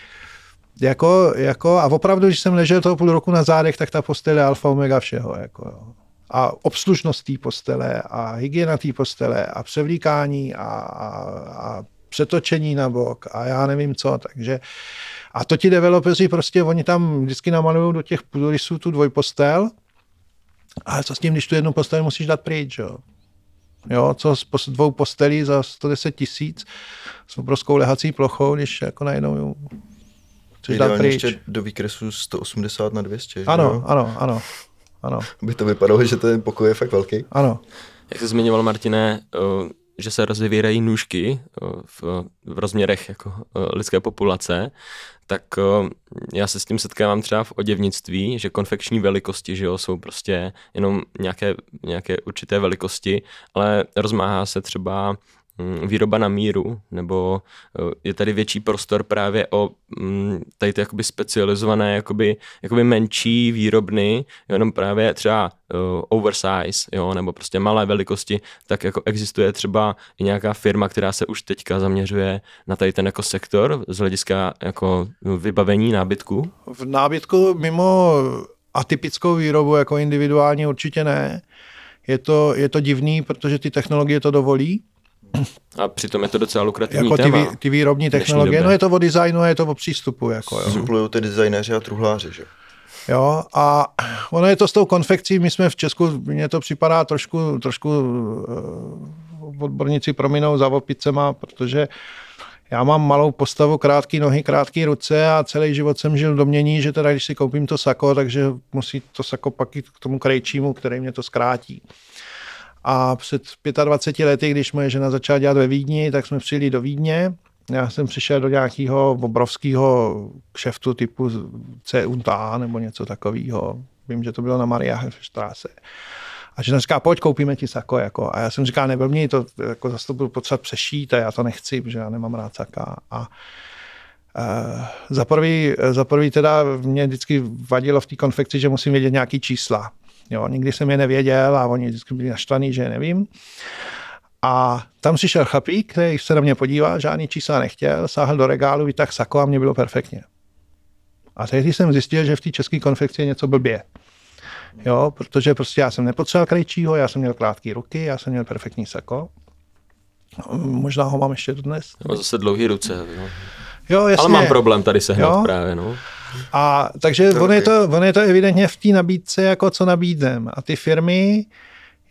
jako, jako, a opravdu, když jsem ležel toho půl roku na zádech, tak ta postele alfa omega všeho. Jako, jo. A obslužnost té postele a hygiena té postele a převlíkání a, a, a přetočení na bok a já nevím co, takže a to ti developeři prostě, oni tam vždycky namalují do těch půdorysů tu dvojpostel, ale co s tím, když tu jednu postel musíš dát pryč, jo? Jo, co s dvou postelí za 110 tisíc s obrovskou lehací plochou, když jako najednou chceš dát pryč. ještě do výkresu 180 na 200. Ano, jo? ano, ano, ano. Aby to vypadalo, že ten pokoj je fakt velký. Ano. Jak jsi zmiňoval, Martine, že se rozevírají nůžky v, v rozměrech jako lidské populace, tak já se s tím setkávám třeba v oděvnictví, že konfekční velikosti že jo, jsou prostě jenom nějaké, nějaké určité velikosti, ale rozmáhá se třeba výroba na míru, nebo eh, je tady větší prostor právě o mm, tady ty jakoby specializované, jakoby, jakoby menší výrobny, jenom právě třeba uh, oversize, jo, nebo prostě malé velikosti, tak jako existuje třeba i nějaká firma, která se už teďka zaměřuje na tady ten jako sektor z hlediska jako vybavení nábytku? V nábytku mimo atypickou výrobu jako individuálně určitě ne. Je to, je to divný, protože ty technologie to dovolí. A přitom je to docela lukrativní jako téma. Ty, ty výrobní technologie, no je to o designu a je to o přístupu. Jako, jo. Suplují ty designéři a truhláři, že? Jo, a ono je to s tou konfekcí, my jsme v Česku, mně to připadá trošku, trošku uh, odborníci prominou za opicema, protože já mám malou postavu, krátké nohy, krátké ruce a celý život jsem žil v domění, že teda když si koupím to sako, takže musí to sako pak jít k tomu krejčímu, který mě to zkrátí. A před 25 lety, když moje žena začala dělat ve Vídni, tak jsme přijeli do Vídně. Já jsem přišel do nějakého obrovského kšeftu typu C.U.T.A. nebo něco takového. Vím, že to bylo na Mariahefstraße. A že říká, pojď, koupíme ti sako. Jako. A já jsem říkal, nebyl mě to, jako zase to budu potřebovat přešít a já to nechci, protože já nemám rád saka. A Uh, za, prvý, za prvý teda mě vždycky vadilo v té konfekci, že musím vědět nějaký čísla. Jo, nikdy jsem je nevěděl a oni vždycky byli naštvaní, že je nevím. A tam přišel chlapík, který se na mě podíval, žádný čísla nechtěl, sáhl do regálu, vytáhl sako a mě bylo perfektně. A tehdy jsem zjistil, že v té české konfekci je něco blbě. Jo, protože prostě já jsem nepotřeboval krejčího, já jsem měl krátké ruky, já jsem měl perfektní sako. Možná ho mám ještě dnes. No, zase dlouhý ruce. No. Jo, jasně. Ale mám problém tady sehnat jo? právě, no. A takže to on, je to, on je to evidentně v té nabídce, jako co nabídnem. A ty firmy,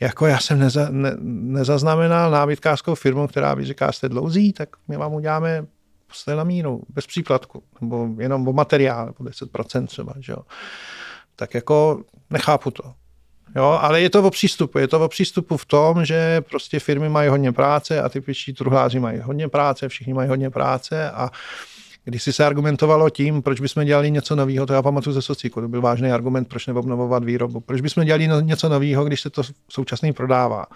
jako já jsem neza, ne, nezaznamenal nábytkářskou firmu, která by říká, jste dlouzí, tak my vám uděláme postel na míru, bez příplatku, nebo jenom o materiál, nebo 10% třeba, že jo tak jako nechápu to. Jo, ale je to o přístupu. Je to o přístupu v tom, že prostě firmy mají hodně práce a typičtí truhláři mají hodně práce, všichni mají hodně práce a když si se argumentovalo tím, proč bychom dělali něco nového, to já pamatuju ze sociku, to byl vážný argument, proč neobnovovat výrobu. Proč bychom dělali no, něco nového, když se to současný prodává.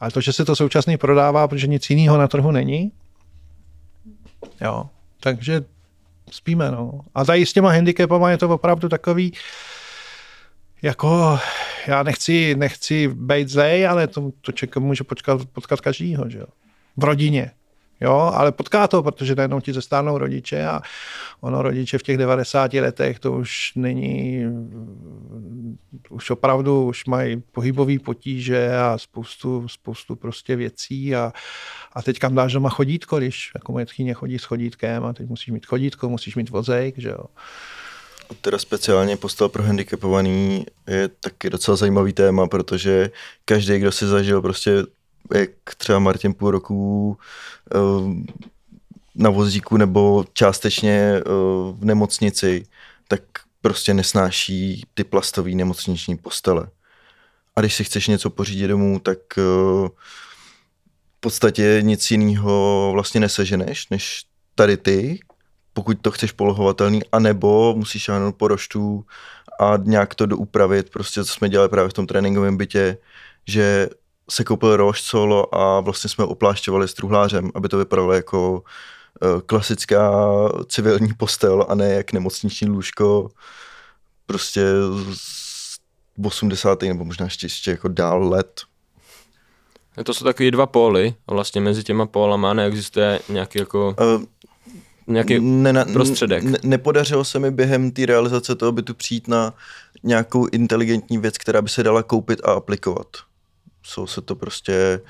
Ale to, že se to současný prodává, protože nic jiného na trhu není, jo, takže spíme, no. A tady s těma handicapama je to opravdu takový, jako já nechci, nechci být zlej, ale to, to člověk může potkat, potkat každýho, že jo. V rodině. Jo, ale potká to, protože najednou ti zestárnou rodiče a ono rodiče v těch 90 letech to už není, už opravdu už mají pohybové potíže a spoustu, spoustu prostě věcí a, a teď kam dáš doma chodítko, když jako moje tchýně chodí s chodítkem a teď musíš mít chodítko, musíš mít vozejk, že jo. Teda speciálně postel pro handicapovaný je taky docela zajímavý téma, protože každý, kdo si zažil prostě jak třeba Martin půl roku eh, na vozíku nebo částečně eh, v nemocnici, tak prostě nesnáší ty plastové nemocniční postele. A když si chceš něco pořídit domů, tak eh, v podstatě nic jiného vlastně neseženeš, než tady ty, pokud to chceš polohovatelný, anebo musíš šáhnout po roštu a nějak to doupravit, prostě co jsme dělali právě v tom tréninkovém bytě, že se koupil rošt solo a vlastně jsme oplášťovali s truhlářem, aby to vypadalo jako eh, klasická civilní postel a ne jak nemocniční lůžko prostě z 80. nebo možná ještě, ještě jako dál let. To jsou takový dva póly a vlastně mezi těma pólama neexistuje nějaký jako... Uh, nějaký ne, prostředek. Ne, nepodařilo se mi během té realizace toho bytu přijít na nějakou inteligentní věc, která by se dala koupit a aplikovat. Jsou se to prostě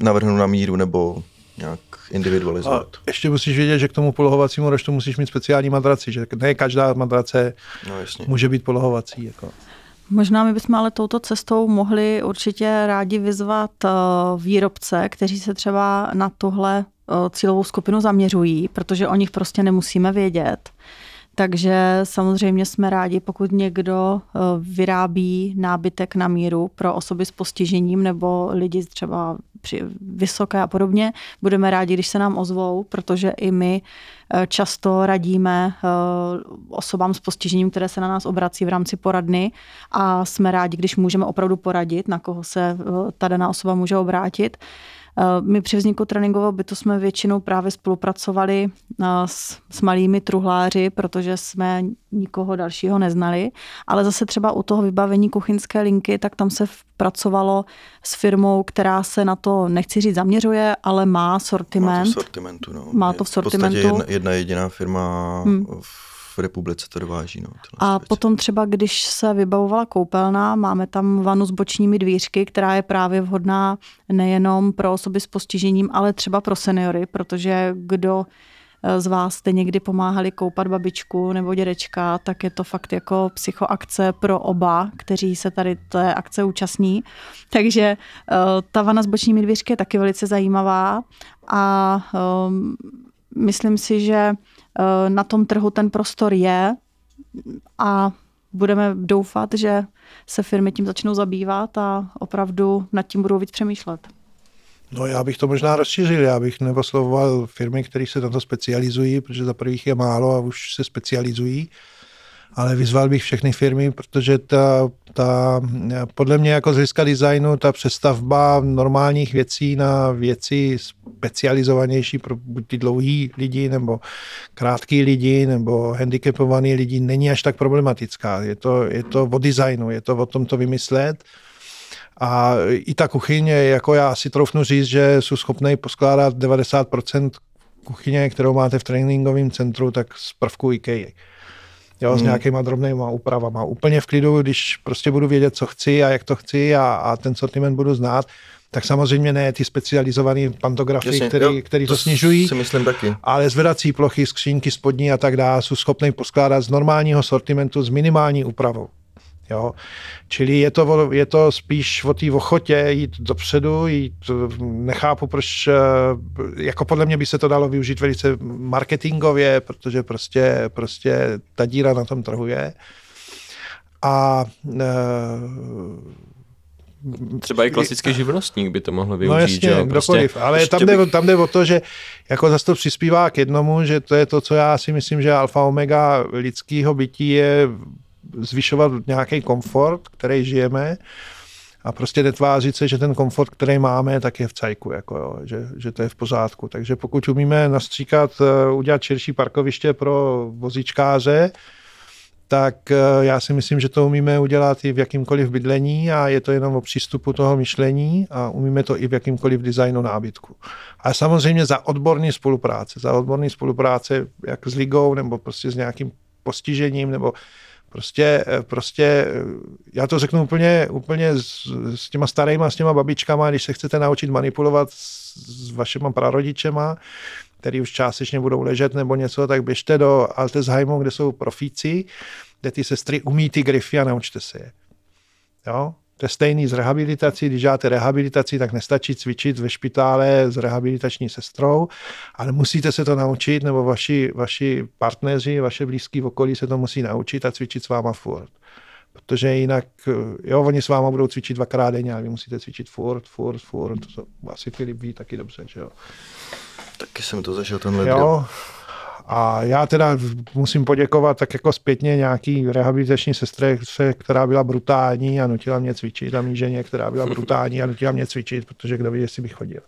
navrhnout na míru nebo nějak individualizovat. A ještě musíš vědět, že k tomu polohovacímu roštu musíš mít speciální madraci, že ne každá madrace no, může být polohovací. Jako. Možná my bychom ale touto cestou mohli určitě rádi vyzvat eh, výrobce, kteří se třeba na tuhle cílovou skupinu zaměřují, protože o nich prostě nemusíme vědět. Takže samozřejmě jsme rádi, pokud někdo vyrábí nábytek na míru pro osoby s postižením nebo lidi třeba při vysoké a podobně. Budeme rádi, když se nám ozvou, protože i my často radíme osobám s postižením, které se na nás obrací v rámci poradny a jsme rádi, když můžeme opravdu poradit, na koho se ta daná osoba může obrátit. My při vzniku tréninkového bytu jsme většinou právě spolupracovali s, s malými truhláři, protože jsme nikoho dalšího neznali, ale zase třeba u toho vybavení kuchyňské linky, tak tam se pracovalo s firmou, která se na to, nechci říct zaměřuje, ale má sortiment. Má to v sortimentu, no. Má to v sortimentu. V jedna, jedna jediná firma hmm. v republice to dováží. No, a věci. potom třeba, když se vybavovala koupelna, máme tam vanu s bočními dvířky, která je právě vhodná nejenom pro osoby s postižením, ale třeba pro seniory, protože kdo z vás jste někdy pomáhali koupat babičku nebo dědečka, tak je to fakt jako psychoakce pro oba, kteří se tady té akce účastní. Takže eh, ta vana s bočními dvířky je taky velice zajímavá a um, myslím si, že na tom trhu ten prostor je a budeme doufat, že se firmy tím začnou zabývat a opravdu nad tím budou víc přemýšlet. No já bych to možná rozšířil, já bych neposlovoval firmy, které se na to specializují, protože za prvých je málo a už se specializují, ale vyzval bych všechny firmy, protože ta, ta podle mě jako z hlediska designu, ta přestavba normálních věcí na věci specializovanější pro buď ty dlouhý lidi, nebo krátký lidi, nebo handicapovaný lidi, není až tak problematická. Je to, je to o designu, je to o tom to vymyslet, a i ta kuchyně, jako já si troufnu říct, že jsou schopný poskládat 90% kuchyně, kterou máte v tréninkovém centru, tak z prvku IKEA. Jo, hmm. s nějakýma drobnýma úpravama. Úplně v klidu, když prostě budu vědět, co chci a jak to chci a, a ten sortiment budu znát, tak samozřejmě ne ty specializované pantografy, Jasně, který, jo, který to, to snižují, si myslím taky. ale zvedací plochy, skřínky spodní a tak dále jsou schopný poskládat z normálního sortimentu s minimální úpravou. Jo? Čili je to, je to spíš o té ochotě jít dopředu, jít, nechápu, proč, eh, jako podle mě by se to dalo využít velice marketingově, protože prostě, prostě ta díra na tom trhu je. A e, Třeba i klasický živnostník by to mohl no využít. No jasně, že? Prostě, ale tam jde, bych... tam jde o to, že jako zase to přispívá k jednomu, že to je to, co já si myslím, že alfa omega lidského bytí je zvyšovat nějaký komfort, který žijeme a prostě netvářit se, že ten komfort, který máme, tak je v cajku, jako jo, že, že to je v pořádku. Takže pokud umíme nastříkat, eh, udělat širší parkoviště pro vozíčkáře, tak eh, já si myslím, že to umíme udělat i v jakýmkoliv bydlení a je to jenom o přístupu toho myšlení a umíme to i v jakýmkoliv designu nábytku. A samozřejmě za odborný spolupráce, za odborný spolupráce jak s ligou nebo prostě s nějakým postižením nebo Prostě, eh, prostě eh, já to řeknu úplně, úplně s, s těma starýma, s těma babičkama, když se chcete naučit manipulovat s, s vašima prarodičema, který už částečně budou ležet nebo něco, tak běžte do Altesheimu, kde jsou profíci, kde ty sestry umí ty grify a naučte se je. Jo? To je stejný s rehabilitací. Když děláte rehabilitaci, tak nestačí cvičit ve špitále s rehabilitační sestrou, ale musíte se to naučit, nebo vaši, vaši partneři, vaše blízký v okolí se to musí naučit a cvičit s váma furt. Protože jinak, jo, oni s váma budou cvičit dvakrát denně, ale vy musíte cvičit furt, furt, furt. To asi Filip ví taky dobře, že jo. Taky jsem to zažil tenhle jo, a já teda musím poděkovat tak jako zpětně nějaký rehabilitační sestře, která byla brutální a nutila mě cvičit a mý ženě, která byla brutální a nutila mě cvičit, protože kdo ví, jestli bych chodil.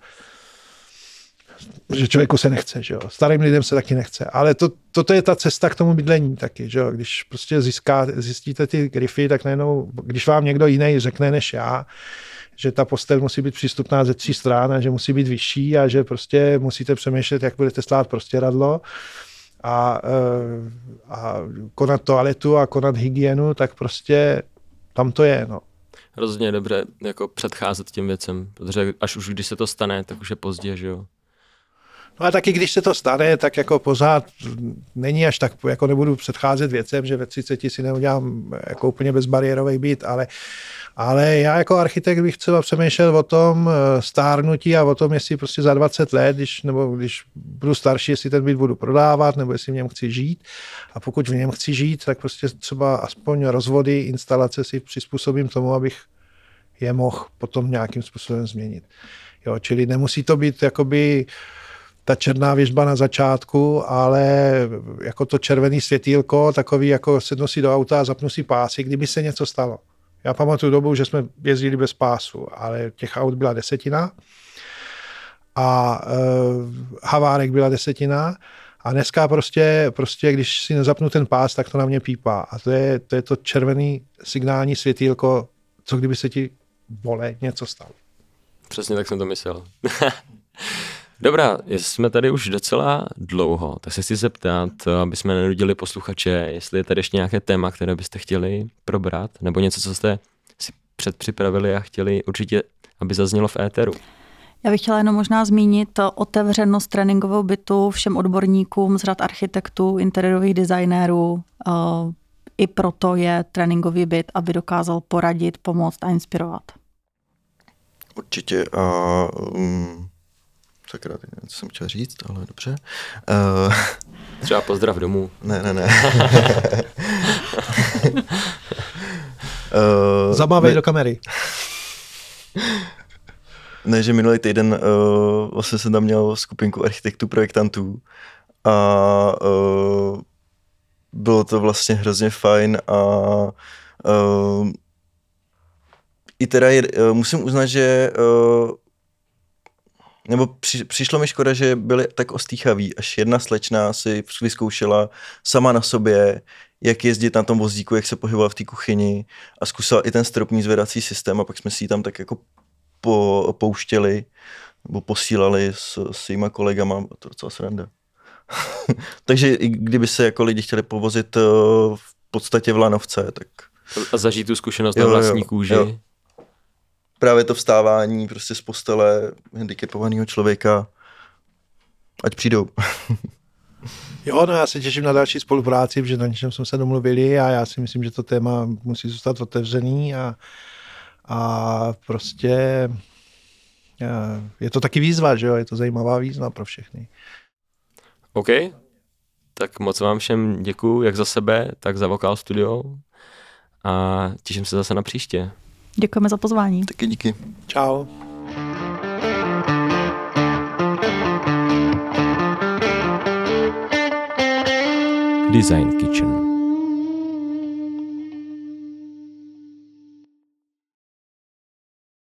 Protože člověku se nechce, že jo. Starým lidem se taky nechce. Ale to, toto je ta cesta k tomu bydlení taky, že jo. Když prostě získá, zjistíte ty grify, tak najednou, když vám někdo jiný řekne než já, že ta postel musí být přístupná ze tří stran a že musí být vyšší a že prostě musíte přemýšlet, jak budete stát prostě radlo, a, eh, a konat toaletu a konat hygienu, tak prostě tam to je. No. Je dobře jako předcházet těm věcem, protože až už když se to stane, tak už je pozdě, že jo. No a taky když se to stane, tak jako pořád není až tak, jako nebudu předcházet věcem, že ve 30 si neudělám jako úplně bezbariérový byt, ale ale já jako architekt bych třeba přemýšlel o tom eh, stárnutí a o tom, jestli prostě za 20 let, když, nebo když budu starší, jestli ten byt budu prodávat, nebo jestli v něm chci žít. A pokud v něm chci žít, tak prostě třeba aspoň rozvody, instalace si přizpůsobím tomu, abych je mohl potom nějakým způsobem změnit. Jo, čili nemusí to být jakoby ta černá věžba na začátku, ale jako to červený světýlko, takový jako sednu si do auta a zapnu si pásy, kdyby se něco stalo. Já pamatuju dobu, že jsme jezdili bez pásu, ale těch aut byla desetina. a uh, havárek byla desetina a dneska prostě, prostě, když si nezapnu ten pás, tak to na mě pípá. A to je to, je to červený signální světýlko, co kdyby se ti vole něco stalo. Přesně tak jsem to myslel. [LAUGHS] Dobrá, jsme tady už docela dlouho, tak se chci zeptat, aby jsme nenudili posluchače, jestli je tady ještě nějaké téma, které byste chtěli probrat, nebo něco, co jste si předpřipravili a chtěli určitě, aby zaznělo v éteru. Já bych chtěla jenom možná zmínit otevřenost tréninkového bytu všem odborníkům z řad architektů, interiérových designérů. Eh, I proto je tréninkový byt, aby dokázal poradit, pomoct a inspirovat. Určitě a um, sakra, teď nevím, co jsem chtěl říct, ale dobře. Uh, Třeba pozdrav domů. Ne, ne, ne. uh, [LAUGHS] Zabávej do kamery. Ne, že minulý týden uh, vlastně jsem tam měl skupinku architektů, projektantů a uh, bylo to vlastně hrozně fajn a uh, i teda je, uh, musím uznat, že uh, nebo při, přišlo mi škoda, že byli tak ostýchaví, až jedna slečna si vyzkoušela sama na sobě, jak jezdit na tom vozíku, jak se pohybovat v té kuchyni a zkusila i ten stropní zvedací systém a pak jsme si ji tam tak jako po, pouštěli nebo posílali s, s svýma kolegama, to docela sranda. [LAUGHS] Takže i kdyby se jako lidi chtěli povozit uh, v podstatě v lanovce, tak... A zažít tu zkušenost jo, na vlastní jo, kůži. Jo. Právě to vstávání prostě z postele handicapovaného člověka, ať přijdou. [LAUGHS] Jo, no já se těším na další spolupráci, protože na něčem jsme se domluvili a já si myslím, že to téma musí zůstat otevřený a, a prostě je to taky výzva, že jo? Je to zajímavá výzva pro všechny. OK, tak moc vám všem děkuju, jak za sebe, tak za Vokál Studio a těším se zase na příště. Děkujeme za pozvání. Taky díky. Čau. Design Kitchen